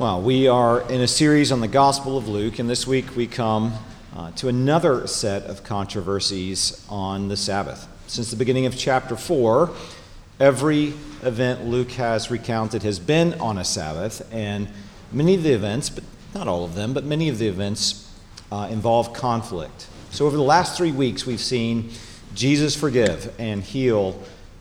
Well, we are in a series on the Gospel of Luke, and this week we come uh, to another set of controversies on the Sabbath. Since the beginning of chapter 4, every event Luke has recounted has been on a Sabbath, and many of the events, but not all of them, but many of the events uh, involve conflict. So over the last three weeks, we've seen Jesus forgive and heal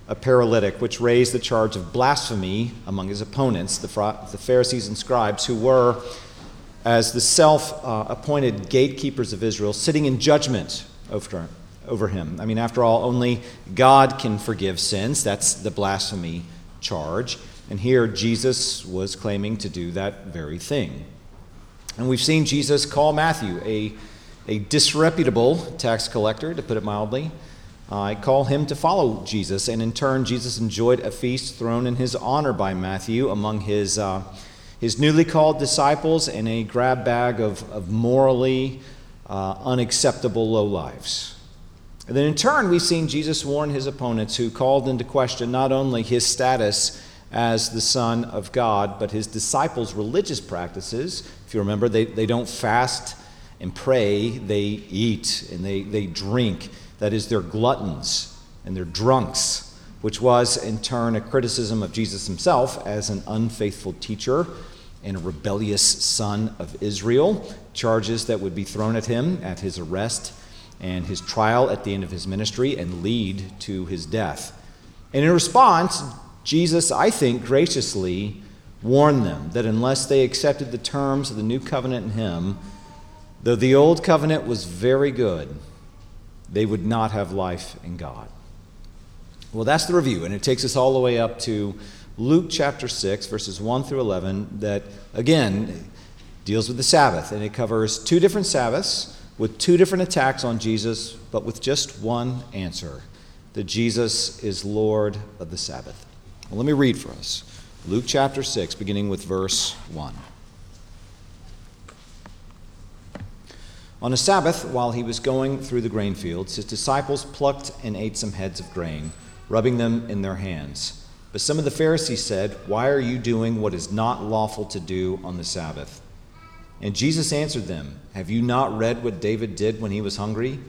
a paralytic, which raised the charge of blasphemy among his opponents, the, the Pharisees and scribes, who were, as the self uh, appointed gatekeepers of Israel, sitting in judgment over, over him. I mean, after all, only God can forgive sins. That's the blasphemy charge. And here, Jesus was claiming to do that very thing. And we've seen Jesus call Matthew a, a disreputable tax collector, to put it mildly I call him to follow Jesus, and in turn, Jesus enjoyed a feast thrown in his honor by Matthew among his, uh, his newly called disciples and a grab bag of, of morally uh, unacceptable lowlives. And then in turn, we've seen Jesus warn his opponents who called into question not only his status as the Son of God, but his disciples' religious practices. If you remember, they, they don't fast and pray, they eat and they, they drink that is, they're gluttons and they're drunks, which was in turn a criticism of Jesus himself as an unfaithful teacher and a rebellious son of Israel, charges that would be thrown at him at his arrest and his trial at the end of his ministry and lead to his death. And in response, Jesus, I think, graciously warned them that unless they accepted the terms of the new covenant in him, though the old covenant was very good, they would not have life in God. Well, that's the review, and it takes us all the way up to Luke chapter 6, verses 1 through 11, that again deals with the Sabbath, and it covers two different Sabbaths with two different attacks on Jesus, but with just one answer that Jesus is Lord of the Sabbath. Well, let me read for us Luke chapter 6, beginning with verse 1. On a Sabbath, while he was going through the grain fields, his disciples plucked and ate some heads of grain, rubbing them in their hands. But some of the Pharisees said, Why are you doing what is not lawful to do on the Sabbath? And Jesus answered them, Have you not read what David did when he was hungry?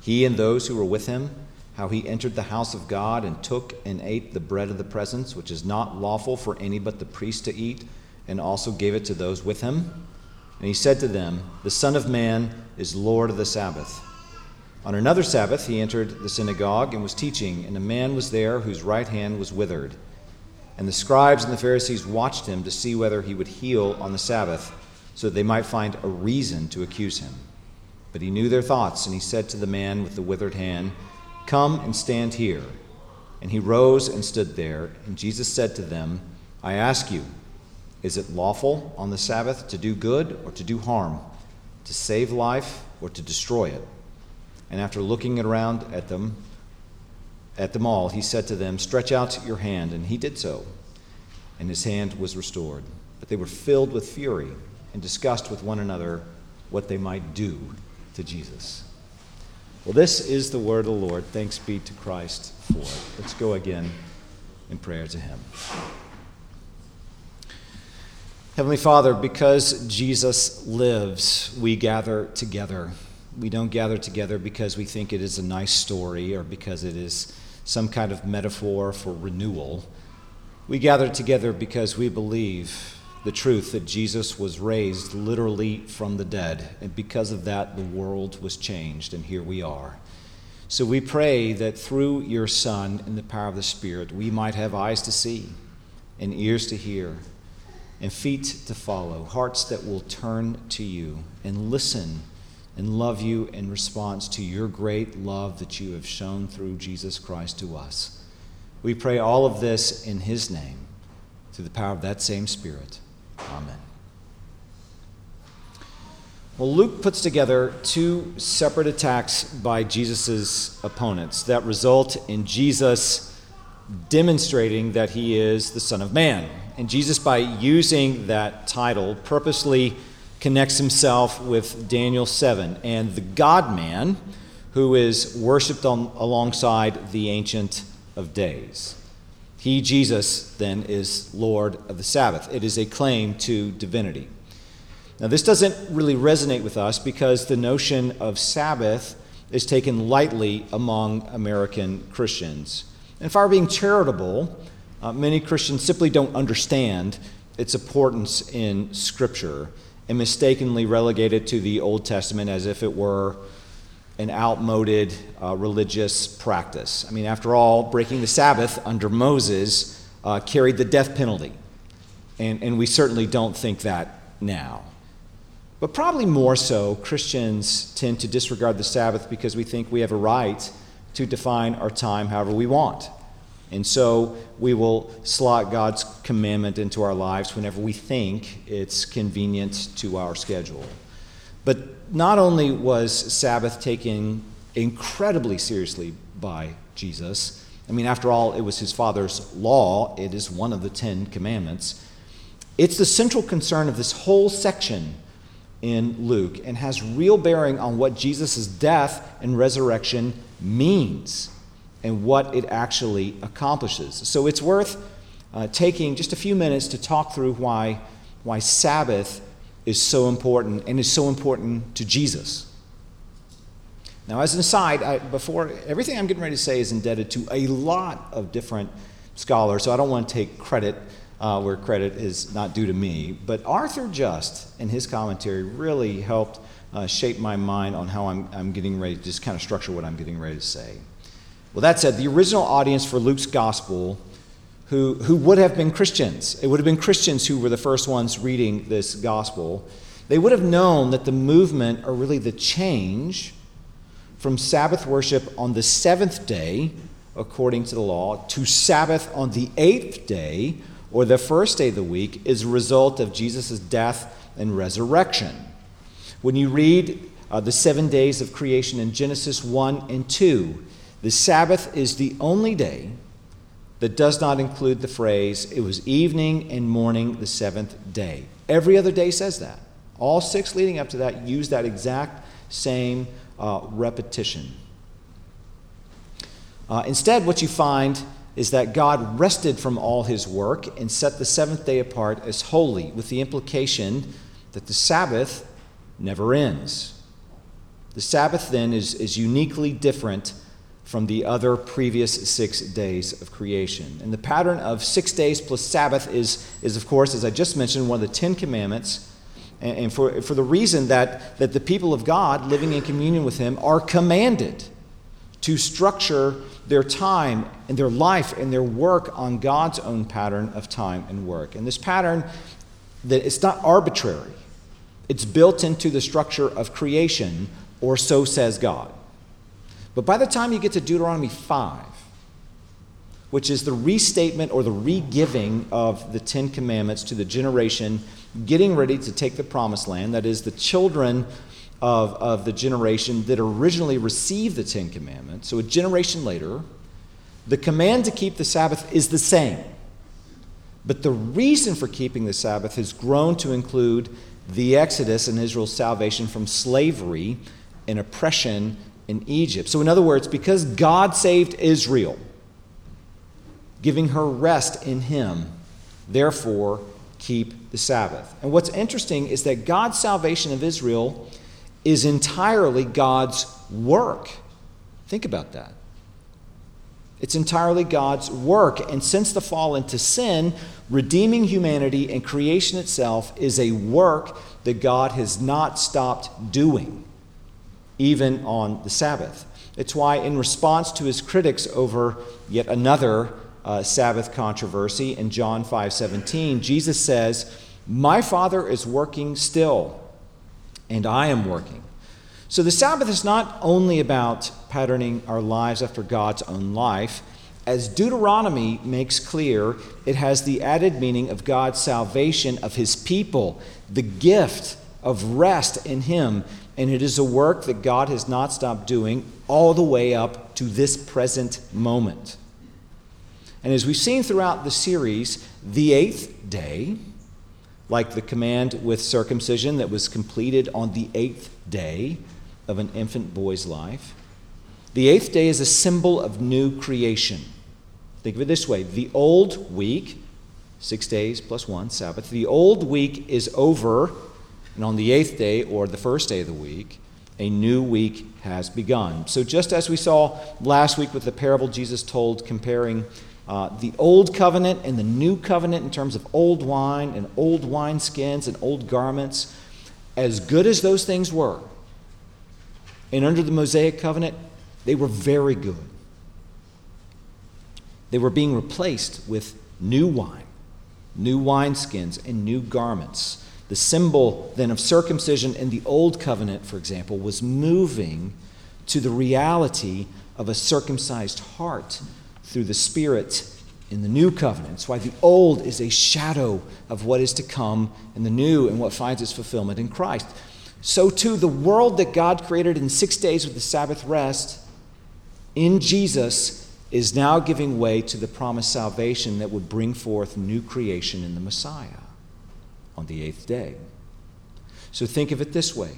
He and those who were with him, how he entered the house of God and took and ate the bread of the presence, which is not lawful for any but the priest to eat, and also gave it to those with him? And he said to them, The Son of Man is Lord of the Sabbath. On another Sabbath, he entered the synagogue and was teaching, and a man was there whose right hand was withered. And the scribes and the Pharisees watched him to see whether he would heal on the Sabbath, so that they might find a reason to accuse him. But he knew their thoughts, and he said to the man with the withered hand, Come and stand here. And he rose and stood there. And Jesus said to them, I ask you, is it lawful on the Sabbath to do good or to do harm, to save life or to destroy it? And after looking around at them, at them all, he said to them, Stretch out your hand. And he did so, and his hand was restored. But they were filled with fury and discussed with one another what they might do to Jesus. Well, this is the word of the Lord. Thanks be to Christ for it. Let's go again in prayer to him. Heavenly Father, because Jesus lives, we gather together. We don't gather together because we think it is a nice story or because it is some kind of metaphor for renewal. We gather together because we believe the truth that Jesus was raised literally from the dead, and because of that, the world was changed, and here we are. So we pray that through your Son, in the power of the Spirit, we might have eyes to see and ears to hear and feet to follow, hearts that will turn to you and listen and love you in response to your great love that you have shown through Jesus Christ to us. We pray all of this in his name, through the power of that same Spirit. Amen. Well, Luke puts together two separate attacks by Jesus' opponents that result in Jesus demonstrating that he is the Son of Man. And Jesus, by using that title, purposely connects himself with Daniel 7 and the God man who is worshiped on, alongside the Ancient of Days. He, Jesus, then, is Lord of the Sabbath. It is a claim to divinity. Now, this doesn't really resonate with us because the notion of Sabbath is taken lightly among American Christians. And if I were being charitable, uh, many Christians simply don't understand its importance in Scripture and mistakenly relegate it to the Old Testament as if it were an outmoded uh, religious practice. I mean, after all, breaking the Sabbath under Moses uh, carried the death penalty. And, and we certainly don't think that now. But probably more so, Christians tend to disregard the Sabbath because we think we have a right to define our time however we want. And so we will slot God's commandment into our lives whenever we think it's convenient to our schedule. But not only was Sabbath taken incredibly seriously by Jesus, I mean, after all, it was his Father's law, it is one of the Ten Commandments. It's the central concern of this whole section in Luke and has real bearing on what Jesus' death and resurrection means and what it actually accomplishes. So it's worth uh, taking just a few minutes to talk through why, why Sabbath is so important and is so important to Jesus. Now, as an aside, I, before everything I'm getting ready to say is indebted to a lot of different scholars, so I don't want to take credit uh, where credit is not due to me. But Arthur Just, in his commentary, really helped uh, shape my mind on how I'm, I'm getting ready to just kind of structure what I'm getting ready to say. Well, that said, the original audience for Luke's gospel, who, who would have been Christians, it would have been Christians who were the first ones reading this gospel, they would have known that the movement, or really the change, from Sabbath worship on the seventh day, according to the law, to Sabbath on the eighth day, or the first day of the week, is a result of Jesus' death and resurrection. When you read uh, the seven days of creation in Genesis 1 and 2, the Sabbath is the only day that does not include the phrase, it was evening and morning the seventh day. Every other day says that. All six leading up to that use that exact same uh, repetition. Uh, instead, what you find is that God rested from all his work and set the seventh day apart as holy, with the implication that the Sabbath never ends. The Sabbath, then, is, is uniquely different from the other previous six days of creation. And the pattern of six days plus Sabbath is, is of course, as I just mentioned, one of the Ten Commandments. And, and for, for the reason that, that the people of God living in communion with Him are commanded to structure their time and their life and their work on God's own pattern of time and work. And this pattern that it's not arbitrary. It's built into the structure of creation, or so says God. But by the time you get to Deuteronomy 5, which is the restatement or the re-giving of the Ten Commandments to the generation getting ready to take the promised land, that is, the children of, of the generation that originally received the Ten Commandments, so a generation later, the command to keep the Sabbath is the same. But the reason for keeping the Sabbath has grown to include the Exodus and Israel's salvation from slavery and oppression in Egypt. So, in other words, because God saved Israel, giving her rest in Him, therefore keep the Sabbath. And what's interesting is that God's salvation of Israel is entirely God's work. Think about that. It's entirely God's work. And since the fall into sin, redeeming humanity and creation itself is a work that God has not stopped doing even on the Sabbath. It's why, in response to his critics over yet another uh, Sabbath controversy in John 5:17, Jesus says, "My Father is working still, and I am working." So the Sabbath is not only about patterning our lives after God's own life. As Deuteronomy makes clear, it has the added meaning of God's salvation of his people, the gift of rest in him and it is a work that God has not stopped doing all the way up to this present moment. And as we've seen throughout the series, the eighth day, like the command with circumcision that was completed on the eighth day of an infant boy's life, the eighth day is a symbol of new creation. Think of it this way the old week, six days plus one, Sabbath, the old week is over, and on the eighth day, or the first day of the week, a new week has begun. So, just as we saw last week with the parable Jesus told comparing uh, the old covenant and the new covenant in terms of old wine and old wineskins and old garments, as good as those things were, and under the Mosaic covenant, they were very good. They were being replaced with new wine, new wineskins, and new garments. The symbol then of circumcision in the Old Covenant, for example, was moving to the reality of a circumcised heart through the Spirit in the New Covenant. That's why the Old is a shadow of what is to come in the New and what finds its fulfillment in Christ. So, too, the world that God created in six days with the Sabbath rest in Jesus is now giving way to the promised salvation that would bring forth new creation in the Messiah on the eighth day. So think of it this way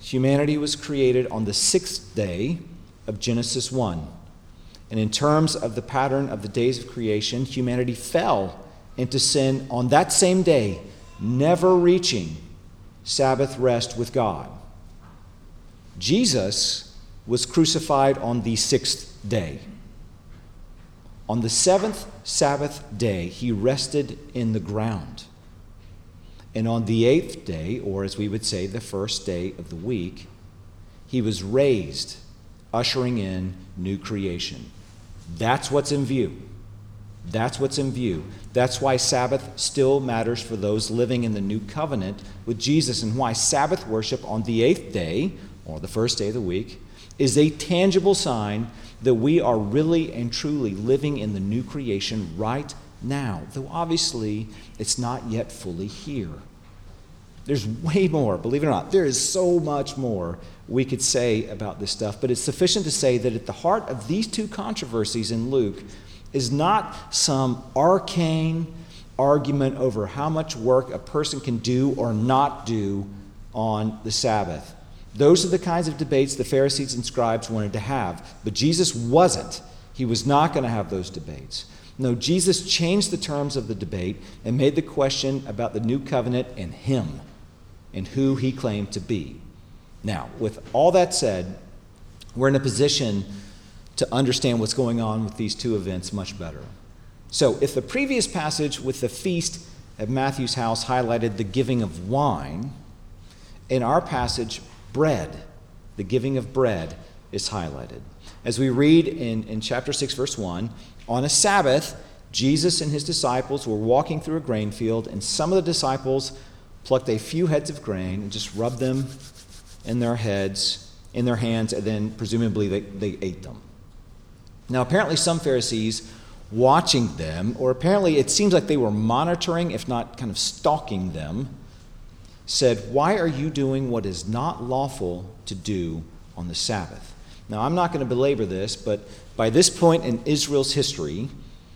humanity was created on the sixth day of Genesis 1. And in terms of the pattern of the days of creation, humanity fell into sin on that same day, never reaching Sabbath rest with God. Jesus was crucified on the sixth day. On the seventh Sabbath day, he rested in the ground. And on the eighth day, or as we would say, the first day of the week, he was raised, ushering in new creation. That's what's in view. That's what's in view. That's why Sabbath still matters for those living in the new covenant with Jesus, and why Sabbath worship on the eighth day, or the first day of the week, is a tangible sign that we are really and truly living in the new creation right now, though obviously it's not yet fully here. There's way more, believe it or not. There is so much more we could say about this stuff, but it's sufficient to say that at the heart of these two controversies in Luke is not some arcane argument over how much work a person can do or not do on the Sabbath. Those are the kinds of debates the Pharisees and scribes wanted to have, but Jesus wasn't. He was not going to have those debates. No, Jesus changed the terms of the debate and made the question about the new covenant and him and who he claimed to be. Now, with all that said, we're in a position to understand what's going on with these two events much better. So, if the previous passage with the feast at Matthew's house highlighted the giving of wine, in our passage, bread, the giving of bread, is highlighted. As we read in, in chapter 6, verse 1, on a Sabbath, Jesus and his disciples were walking through a grain field, and some of the disciples plucked a few heads of grain and just rubbed them in their heads, in their hands, and then presumably they, they ate them. Now, apparently, some Pharisees watching them, or apparently it seems like they were monitoring, if not kind of stalking them, said, Why are you doing what is not lawful to do on the Sabbath? Now, I'm not going to belabor this, but by this point in Israel's history,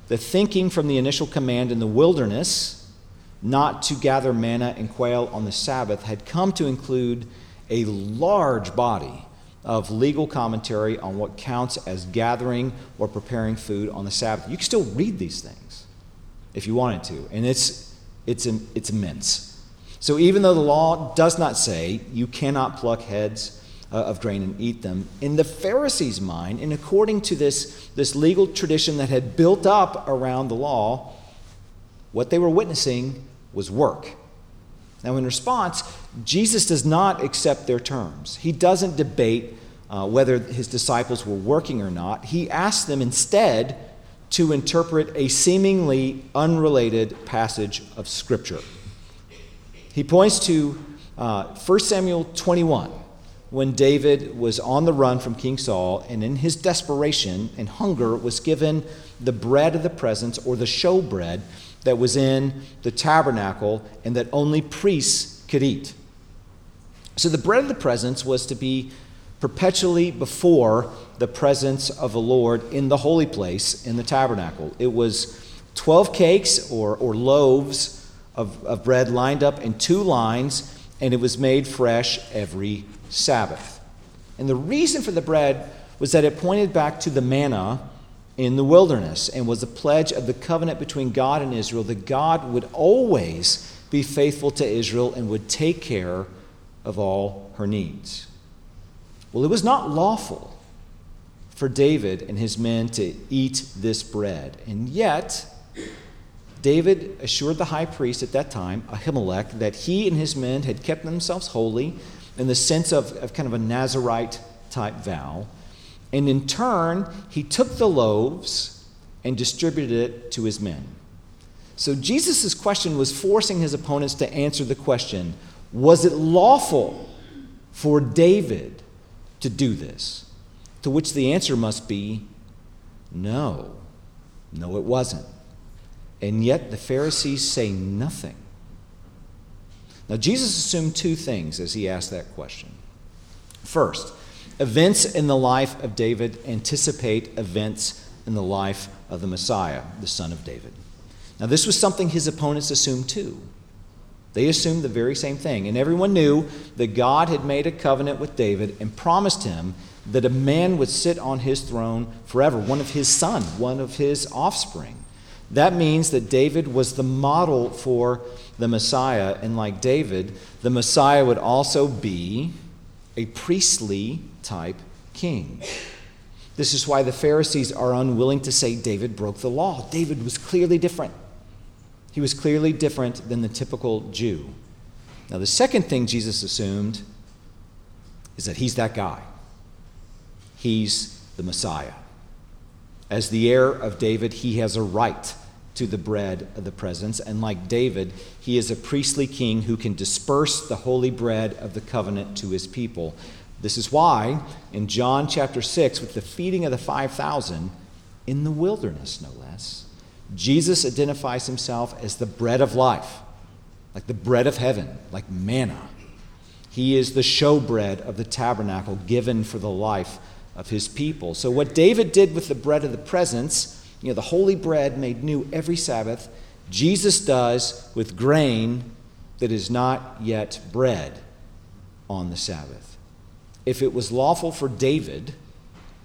the thinking from the initial command in the wilderness not to gather manna and quail on the Sabbath had come to include a large body of legal commentary on what counts as gathering or preparing food on the Sabbath. You can still read these things if you wanted to, and it's, it's, it's immense. So even though the law does not say you cannot pluck heads uh, of grain and eat them, in the Pharisees' mind, and according to this, this legal tradition that had built up around the law, what they were witnessing was work. Now, in response, Jesus does not accept their terms. He doesn't debate uh, whether his disciples were working or not. He asks them instead to interpret a seemingly unrelated passage of Scripture. He points to uh, 1 Samuel 21, when David was on the run from King Saul, and in his desperation and hunger was given the bread of the presence, or the show bread, that was in the tabernacle and that only priests could eat. So the bread of the presence was to be perpetually before the presence of the Lord in the holy place in the tabernacle. It was 12 cakes or, or loaves of, of bread lined up in two lines, and it was made fresh every Sabbath. And the reason for the bread was that it pointed back to the manna in the wilderness and was a pledge of the covenant between God and Israel that God would always be faithful to Israel and would take care of all her needs. Well, it was not lawful for David and his men to eat this bread, and yet David assured the high priest at that time, Ahimelech, that he and his men had kept themselves holy in the sense of, of kind of a Nazarite type vow. And in turn, he took the loaves and distributed it to his men. So Jesus' question was forcing his opponents to answer the question Was it lawful for David to do this? To which the answer must be no. No, it wasn't. And yet the Pharisees say nothing. Now, Jesus assumed two things as he asked that question. First, events in the life of David anticipate events in the life of the Messiah, the son of David. Now, this was something his opponents assumed too. They assumed the very same thing. And everyone knew that God had made a covenant with David and promised him that a man would sit on his throne forever, one of his son, one of his offspring. That means that David was the model for the Messiah, and like David, the Messiah would also be a priestly type king. This is why the Pharisees are unwilling to say David broke the law. David was clearly different. He was clearly different than the typical Jew. Now, the second thing Jesus assumed is that he's that guy. He's the Messiah. As the heir of David, he has a right to the bread of the presence. And like David, he is a priestly king who can disperse the holy bread of the covenant to his people. This is why in John chapter 6, with the feeding of the 5,000 in the wilderness, no less, Jesus identifies himself as the bread of life, like the bread of heaven, like manna. He is the showbread of the tabernacle given for the life of his people. So, what David did with the bread of the presence, you know, the holy bread made new every Sabbath, Jesus does with grain that is not yet bread on the Sabbath. If it was lawful for David,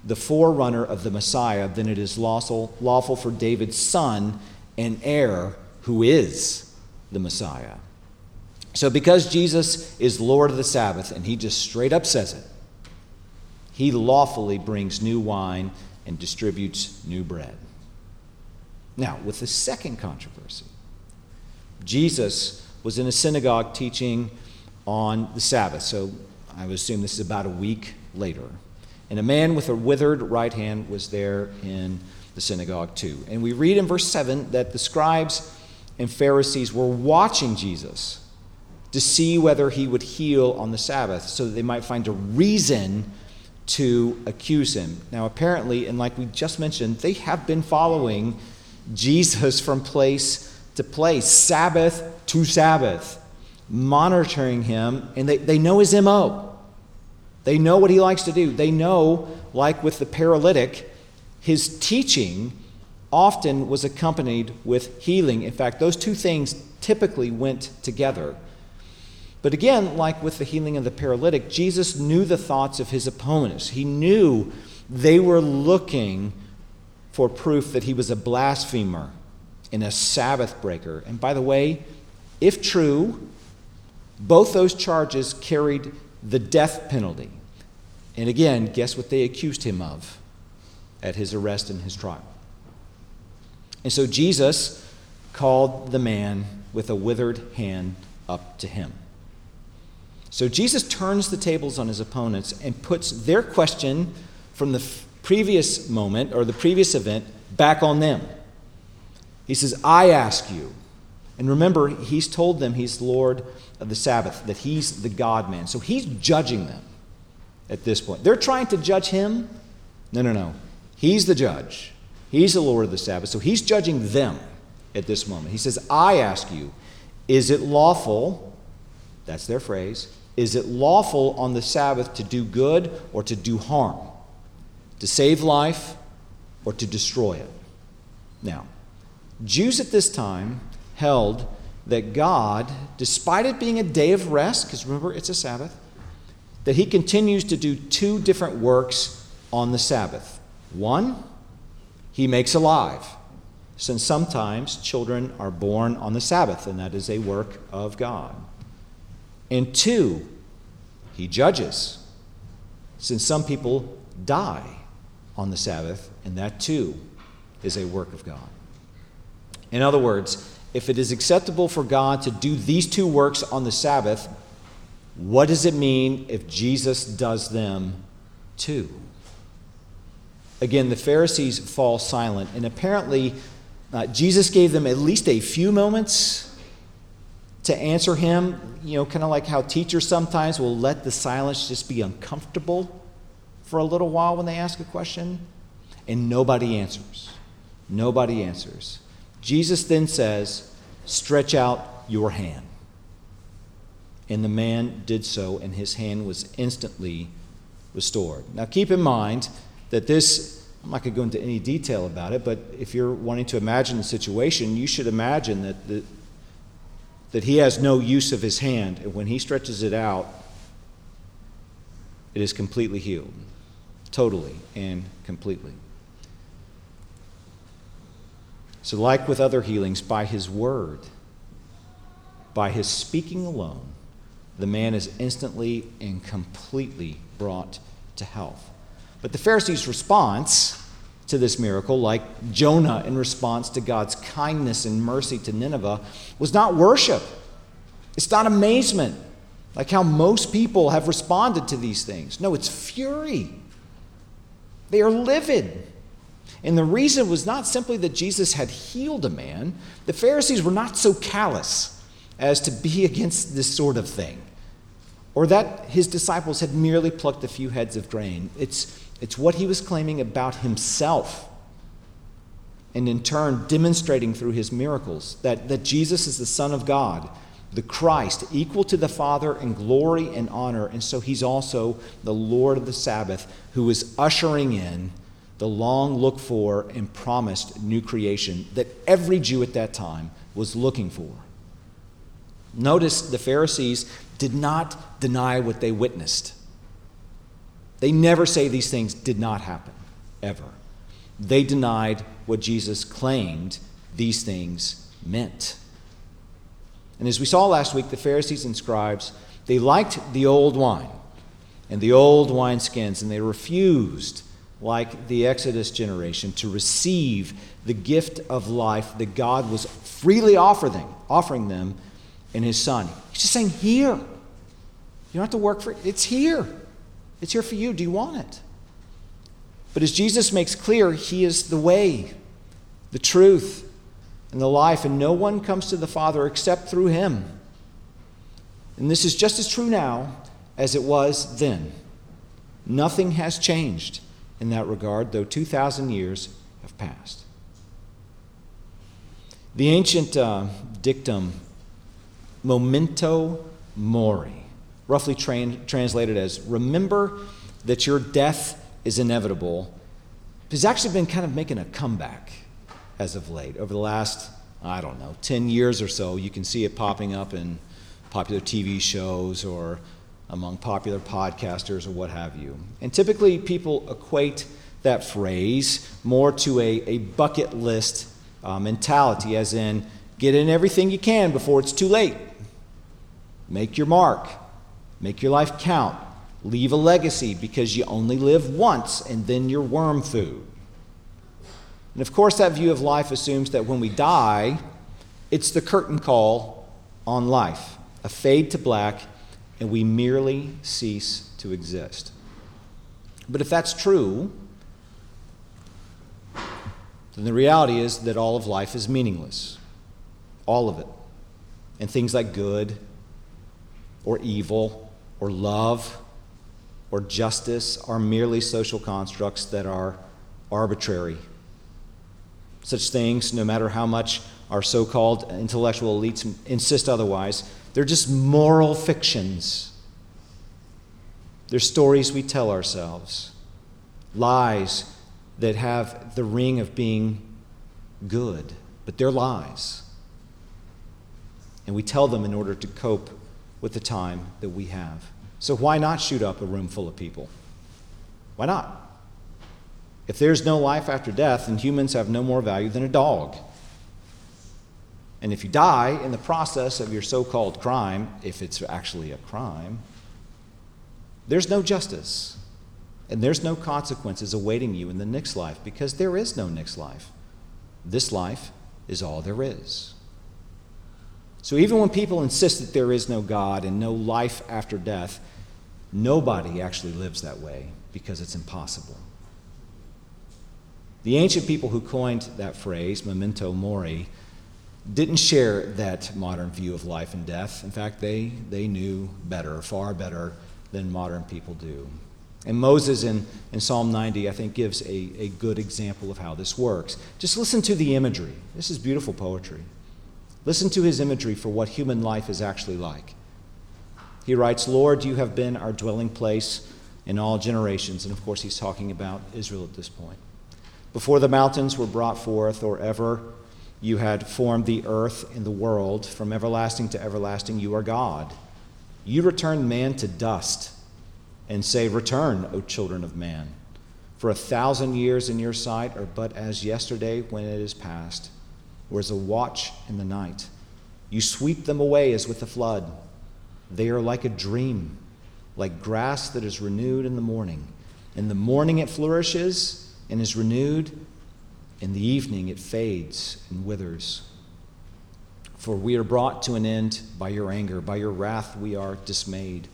the forerunner of the Messiah, then it is lawful, lawful for David's son and heir, who is the Messiah. So, because Jesus is Lord of the Sabbath, and he just straight up says it, he lawfully brings new wine and distributes new bread. Now, with the second controversy, Jesus was in a synagogue teaching on the Sabbath. So I would assume this is about a week later. And a man with a withered right hand was there in the synagogue too. And we read in verse 7 that the scribes and Pharisees were watching Jesus to see whether he would heal on the Sabbath so that they might find a reason to accuse him. Now, apparently, and like we just mentioned, they have been following Jesus from place to place, Sabbath to Sabbath, monitoring him, and they, they know his MO. They know what he likes to do. They know, like with the paralytic, his teaching often was accompanied with healing. In fact, those two things typically went together. But again, like with the healing of the paralytic, Jesus knew the thoughts of his opponents. He knew they were looking for proof that he was a blasphemer and a Sabbath breaker. And by the way, if true, both those charges carried the death penalty. And again, guess what they accused him of at his arrest and his trial? And so Jesus called the man with a withered hand up to him. So Jesus turns the tables on his opponents and puts their question from the previous moment or the previous event back on them. He says, I ask you. And remember, he's told them he's Lord of the Sabbath, that he's the God man. So he's judging them at this point. They're trying to judge him. No, no, no. He's the judge. He's the Lord of the Sabbath. So he's judging them at this moment. He says, I ask you, is it lawful? That's their phrase. Is it lawful on the Sabbath to do good or to do harm? To save life or to destroy it? Now, Jews at this time held that God, despite it being a day of rest, because remember it's a Sabbath, that he continues to do two different works on the Sabbath. One, he makes alive, since sometimes children are born on the Sabbath, and that is a work of God. And two, he judges, since some people die on the Sabbath, and that too is a work of God. In other words, if it is acceptable for God to do these two works on the Sabbath, what does it mean if Jesus does them too? Again, the Pharisees fall silent, and apparently, uh, Jesus gave them at least a few moments to answer him, you know, kind of like how teachers sometimes will let the silence just be uncomfortable for a little while when they ask a question, and nobody answers. Nobody answers. Jesus then says, Stretch out your hand. And the man did so, and his hand was instantly restored. Now, keep in mind that this, I'm not going to go into any detail about it, but if you're wanting to imagine the situation, you should imagine that, the, that he has no use of his hand, and when he stretches it out, it is completely healed, totally and completely. So, like with other healings, by his word, by his speaking alone, the man is instantly and completely brought to health. But the Pharisees' response to this miracle, like Jonah in response to God's kindness and mercy to Nineveh, was not worship. It's not amazement, like how most people have responded to these things. No, it's fury. They are livid. And the reason was not simply that Jesus had healed a man, the Pharisees were not so callous as to be against this sort of thing, or that his disciples had merely plucked a few heads of grain. It's, it's what he was claiming about himself, and in turn demonstrating through his miracles that, that Jesus is the Son of God, the Christ, equal to the Father in glory and honor, and so he's also the Lord of the Sabbath who is ushering in the long looked for and promised new creation that every Jew at that time was looking for. Notice the Pharisees did not deny what they witnessed. They never say these things did not happen, ever. They denied what Jesus claimed these things meant. And as we saw last week, the Pharisees and scribes, they liked the old wine and the old wineskins, and they refused like the Exodus generation, to receive the gift of life that God was freely offering, offering them in His Son. He's just saying, Here. You don't have to work for it. It's here. It's here for you. Do you want it? But as Jesus makes clear, He is the way, the truth, and the life, and no one comes to the Father except through Him. And this is just as true now as it was then. Nothing has changed in that regard, though 2,000 years have passed. The ancient uh, dictum, memento mori, roughly tra- translated as remember that your death is inevitable, has actually been kind of making a comeback as of late. Over the last, I don't know, 10 years or so, you can see it popping up in popular TV shows or among popular podcasters or what have you. And typically, people equate that phrase more to a, a bucket list uh, mentality, as in, get in everything you can before it's too late. Make your mark, make your life count, leave a legacy because you only live once and then you're worm food. And of course, that view of life assumes that when we die, it's the curtain call on life, a fade to black and we merely cease to exist. But if that's true, then the reality is that all of life is meaningless. All of it. And things like good or evil or love or justice are merely social constructs that are arbitrary. Such things, no matter how much our so called intellectual elites insist otherwise, they're just moral fictions. They're stories we tell ourselves, lies that have the ring of being good, but they're lies. And we tell them in order to cope with the time that we have. So, why not shoot up a room full of people? Why not? If there's no life after death, then humans have no more value than a dog. And if you die in the process of your so called crime, if it's actually a crime, there's no justice. And there's no consequences awaiting you in the next life because there is no next life. This life is all there is. So even when people insist that there is no God and no life after death, nobody actually lives that way because it's impossible. The ancient people who coined that phrase, memento mori, didn't share that modern view of life and death. In fact, they, they knew better, far better than modern people do. And Moses in, in Psalm 90, I think, gives a, a good example of how this works. Just listen to the imagery. This is beautiful poetry. Listen to his imagery for what human life is actually like. He writes, Lord, you have been our dwelling place in all generations. And of course, he's talking about Israel at this point. Before the mountains were brought forth, or ever you had formed the earth and the world, from everlasting to everlasting, you are God. You return man to dust and say, Return, O children of man. For a thousand years in your sight are but as yesterday when it is past, or as a watch in the night. You sweep them away as with a flood. They are like a dream, like grass that is renewed in the morning. In the morning it flourishes and is renewed. In the evening it fades and withers. For we are brought to an end by your anger, by your wrath we are dismayed.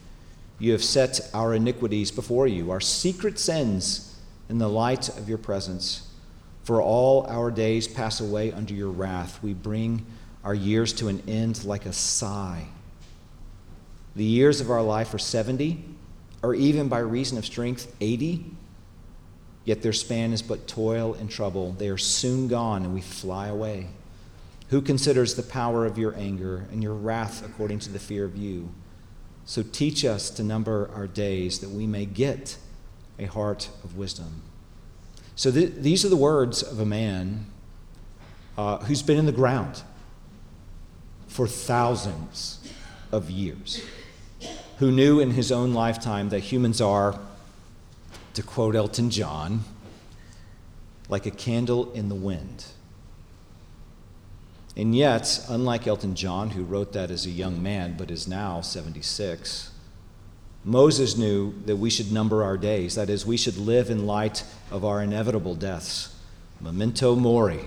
You have set our iniquities before you, our secret sins in the light of your presence. For all our days pass away under your wrath. We bring our years to an end like a sigh. The years of our life are 70, or even by reason of strength, 80. Yet their span is but toil and trouble. They are soon gone, and we fly away. Who considers the power of your anger and your wrath according to the fear of you? So teach us to number our days that we may get a heart of wisdom. So th- these are the words of a man uh, who's been in the ground for thousands of years, who knew in his own lifetime that humans are, to quote Elton John, like a candle in the wind. And yet, unlike Elton John, who wrote that as a young man but is now 76, Moses knew that we should number our days. That is, we should live in light of our inevitable deaths. Memento mori.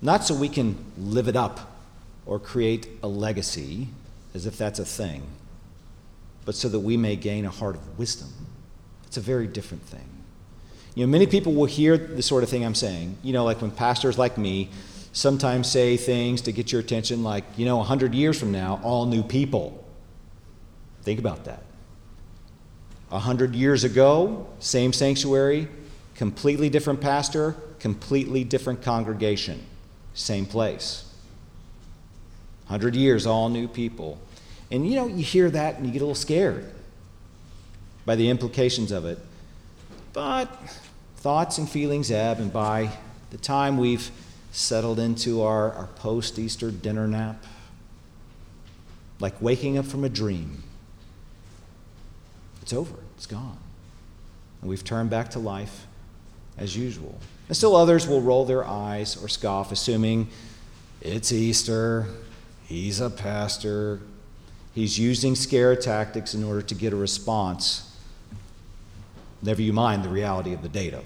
Not so we can live it up or create a legacy, as if that's a thing, but so that we may gain a heart of wisdom. It's a very different thing. You know, many people will hear the sort of thing I'm saying. You know, like when pastors like me sometimes say things to get your attention, like, you know, 100 years from now, all new people. Think about that. 100 years ago, same sanctuary, completely different pastor, completely different congregation, same place. 100 years, all new people. And you know, you hear that and you get a little scared by the implications of it. But thoughts and feelings ebb, and by the time we've settled into our, our post Easter dinner nap, like waking up from a dream. It's over, it's gone. And we've turned back to life as usual. And still others will roll their eyes or scoff, assuming it's Easter, he's a pastor, he's using scare tactics in order to get a response. Never you mind the reality of the data.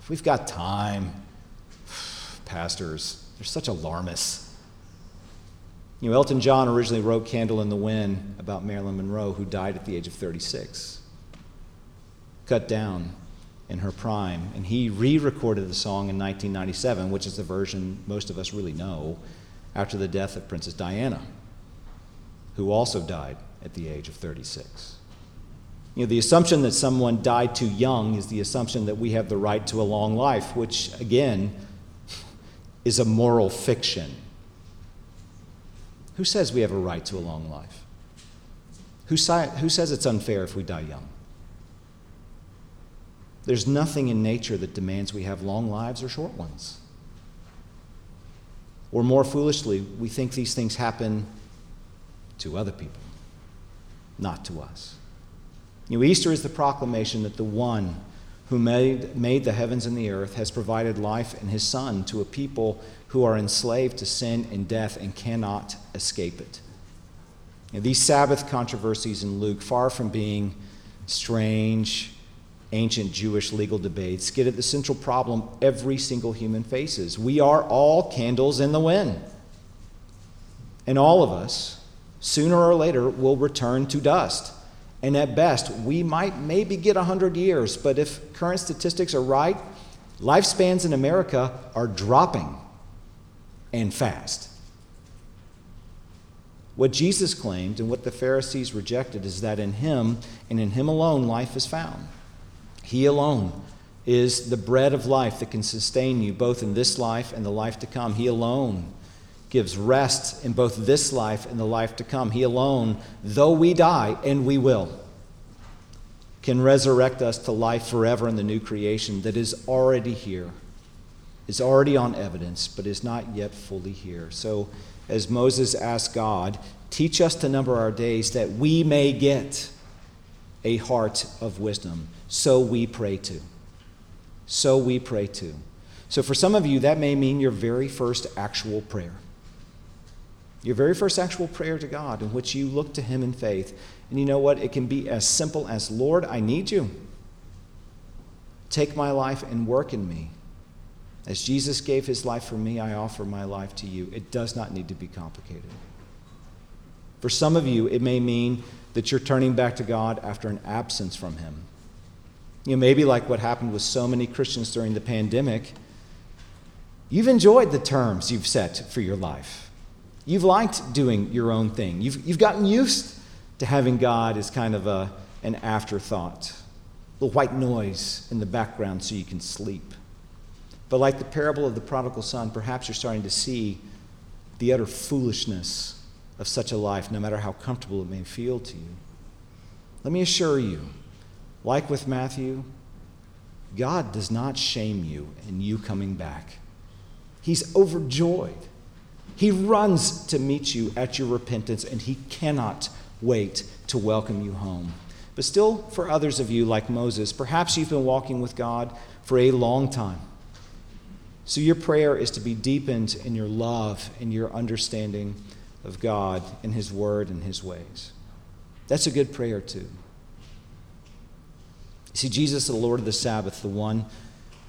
If we've got time, pastors. They're such alarmists. You know, Elton John originally wrote Candle in the Wind about Marilyn Monroe, who died at the age of 36, cut down in her prime. And he re recorded the song in 1997, which is the version most of us really know, after the death of Princess Diana, who also died at the age of 36. You know, the assumption that someone died too young is the assumption that we have the right to a long life, which, again, is a moral fiction. Who says we have a right to a long life? Who, si- who says it's unfair if we die young? There's nothing in nature that demands we have long lives or short ones. Or more foolishly, we think these things happen to other people, not to us. You know, Easter is the proclamation that the one who made, made the heavens and the earth, has provided life in his Son to a people who are enslaved to sin and death and cannot escape it. And these Sabbath controversies in Luke, far from being strange, ancient Jewish legal debates, get at the central problem every single human faces. We are all candles in the wind. And all of us, sooner or later, will return to dust. And at best, we might maybe get 100 years, but if current statistics are right, lifespans in America are dropping and fast. What Jesus claimed and what the Pharisees rejected is that in Him and in Him alone life is found. He alone is the bread of life that can sustain you both in this life and the life to come. He alone gives rest in both this life and the life to come. He alone, though we die, and we will, can resurrect us to life forever in the new creation that is already here, is already on evidence, but is not yet fully here. So, as Moses asked God, teach us to number our days that we may get a heart of wisdom. So we pray too. So we pray too. So, for some of you, that may mean your very first actual prayer. Your very first actual prayer to God, in which you look to Him in faith. And you know what? It can be as simple as Lord, I need you. Take my life and work in me. As Jesus gave his life for me, I offer my life to you. It does not need to be complicated. For some of you, it may mean that you're turning back to God after an absence from him. You know, maybe like what happened with so many Christians during the pandemic, you've enjoyed the terms you've set for your life. You've liked doing your own thing. You've, you've gotten used to having God as kind of a, an afterthought, a white noise in the background so you can sleep. But like the parable of the prodigal son, perhaps you're starting to see the utter foolishness of such a life, no matter how comfortable it may feel to you. Let me assure you, like with Matthew, God does not shame you in you coming back. He's overjoyed he runs to meet you at your repentance, and he cannot wait to welcome you home. But still, for others of you, like Moses, perhaps you've been walking with God for a long time. So your prayer is to be deepened in your love and your understanding of God and His Word and His ways. That's a good prayer, too. See, Jesus, the Lord of the Sabbath, the one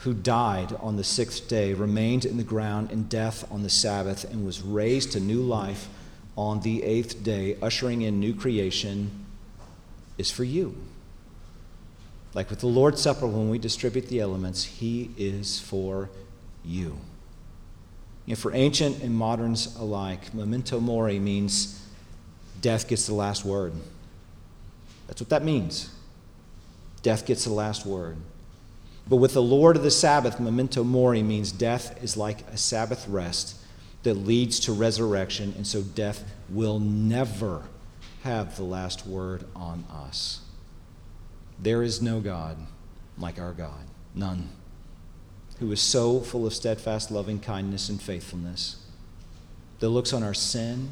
who died on the sixth day, remained in the ground in death on the Sabbath, and was raised to new life on the eighth day, ushering in new creation, is for you. Like with the Lord's Supper, when we distribute the elements, He is for you. know, for ancient and moderns alike, memento mori means death gets the last word. That's what that means. Death gets the last word. But with the Lord of the Sabbath, memento mori means death is like a Sabbath rest that leads to resurrection, and so death will never have the last word on us. There is no God like our God, none, who is so full of steadfast loving kindness and faithfulness, that looks on our sin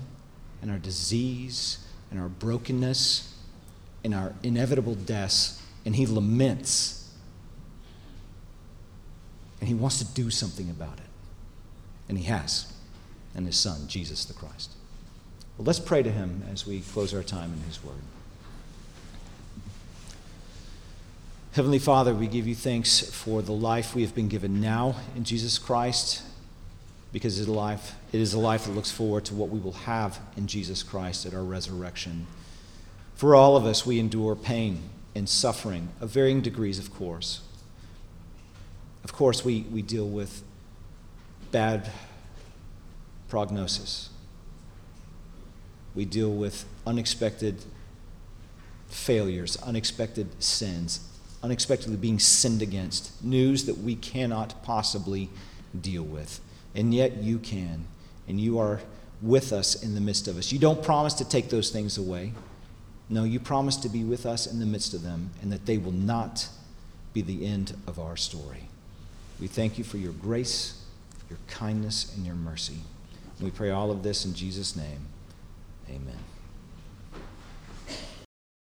and our disease and our brokenness and our inevitable deaths, and he laments and he wants to do something about it. And he has, and his son, Jesus the Christ. Well, let's pray to him as we close our time in his word. Heavenly Father, we give you thanks for the life we have been given now in Jesus Christ, because it is a life, it is a life that looks forward to what we will have in Jesus Christ at our resurrection. For all of us, we endure pain and suffering of varying degrees, of course. Of course, we, we deal with bad prognosis. We deal with unexpected failures, unexpected sins, unexpectedly being sinned against, news that we cannot possibly deal with. And yet you can, and you are with us in the midst of us. You don't promise to take those things away. No, you promise to be with us in the midst of them, and that they will not be the end of our story. We thank you for your grace, your kindness, and your mercy. We pray all of this in Jesus' name. Amen.